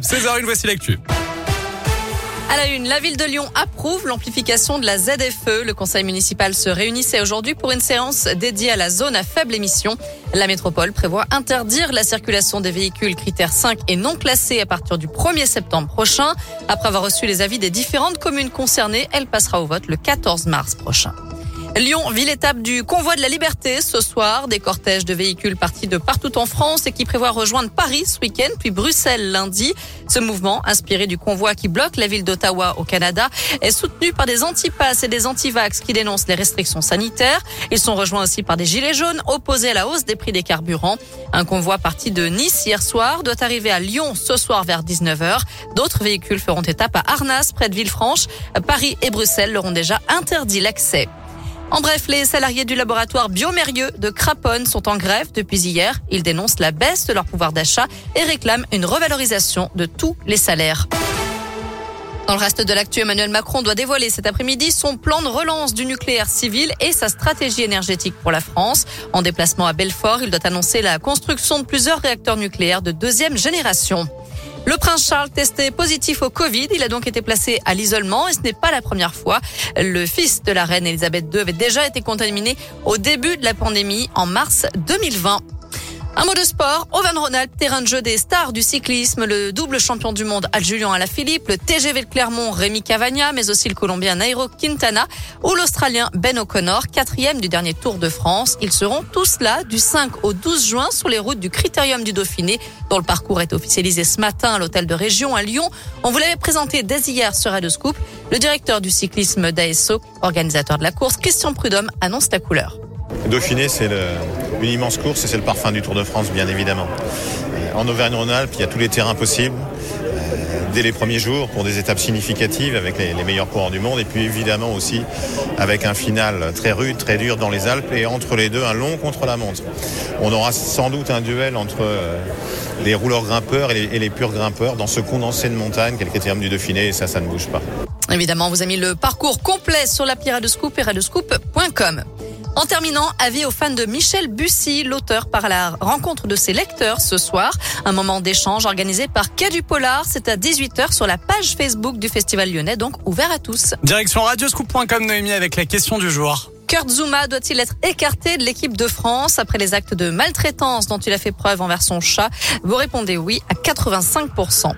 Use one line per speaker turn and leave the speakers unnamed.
16h, voici l'actu.
À la une, la ville de Lyon approuve l'amplification de la ZFE. Le conseil municipal se réunissait aujourd'hui pour une séance dédiée à la zone à faible émission. La métropole prévoit interdire la circulation des véhicules critères 5 et non classés à partir du 1er septembre prochain. Après avoir reçu les avis des différentes communes concernées, elle passera au vote le 14 mars prochain. Lyon, ville étape du convoi de la liberté ce soir. Des cortèges de véhicules partis de partout en France et qui prévoient rejoindre Paris ce week-end, puis Bruxelles lundi. Ce mouvement, inspiré du convoi qui bloque la ville d'Ottawa au Canada, est soutenu par des antipasses et des antivax qui dénoncent les restrictions sanitaires. Ils sont rejoints aussi par des gilets jaunes opposés à la hausse des prix des carburants. Un convoi parti de Nice hier soir doit arriver à Lyon ce soir vers 19h. D'autres véhicules feront étape à Arnas, près de Villefranche. Paris et Bruxelles leur ont déjà interdit l'accès. En bref, les salariés du laboratoire Biomérieux de Craponne sont en grève depuis hier. Ils dénoncent la baisse de leur pouvoir d'achat et réclament une revalorisation de tous les salaires. Dans le reste de l'actu, Emmanuel Macron doit dévoiler cet après-midi son plan de relance du nucléaire civil et sa stratégie énergétique pour la France. En déplacement à Belfort, il doit annoncer la construction de plusieurs réacteurs nucléaires de deuxième génération. Le prince Charles testé positif au Covid. Il a donc été placé à l'isolement et ce n'est pas la première fois. Le fils de la reine Elisabeth II avait déjà été contaminé au début de la pandémie en mars 2020. Un mot de sport, Owen Ronald, terrain de jeu des stars du cyclisme, le double champion du monde Al Julien Alaphilippe, le TGV de Clermont Rémi Cavagna, mais aussi le Colombien Nairo Quintana ou l'Australien Ben O'Connor, quatrième du dernier Tour de France. Ils seront tous là du 5 au 12 juin sur les routes du Critérium du Dauphiné, dont le parcours est officialisé ce matin à l'hôtel de région à Lyon. On vous l'avait présenté dès hier sur Radio Scoop. Le directeur du cyclisme d'ASO, organisateur de la course, Christian Prudhomme, annonce la couleur.
Dauphiné, c'est une immense course et c'est le parfum du Tour de France, bien évidemment. Euh, en Auvergne-Rhône-Alpes, il y a tous les terrains possibles euh, dès les premiers jours pour des étapes significatives avec les, meilleurs coureurs du monde et puis évidemment aussi avec un final très rude, très dur dans les Alpes et entre les deux un long contre-la-montre. On aura sans doute un duel entre euh, les rouleurs grimpeurs et les, purs grimpeurs dans ce condensé de montagne le critérium du Dauphiné et ça, ça ne bouge pas.
Évidemment, vous a mis le parcours complet sur l'appli Radescoop et radescoop.com. En terminant, avis aux fans de Michel Bussy, l'auteur par la rencontre de ses lecteurs ce soir. Un moment d'échange organisé par Quai du Polar. C'est à 18h sur la page Facebook du Festival Lyonnais, donc ouvert à tous.
Direction radioscoop.com Noémie avec la question du jour.
Kurt Zuma doit-il être écarté de l'équipe de France après les actes de maltraitance dont il a fait preuve envers son chat? Vous répondez oui à 85%.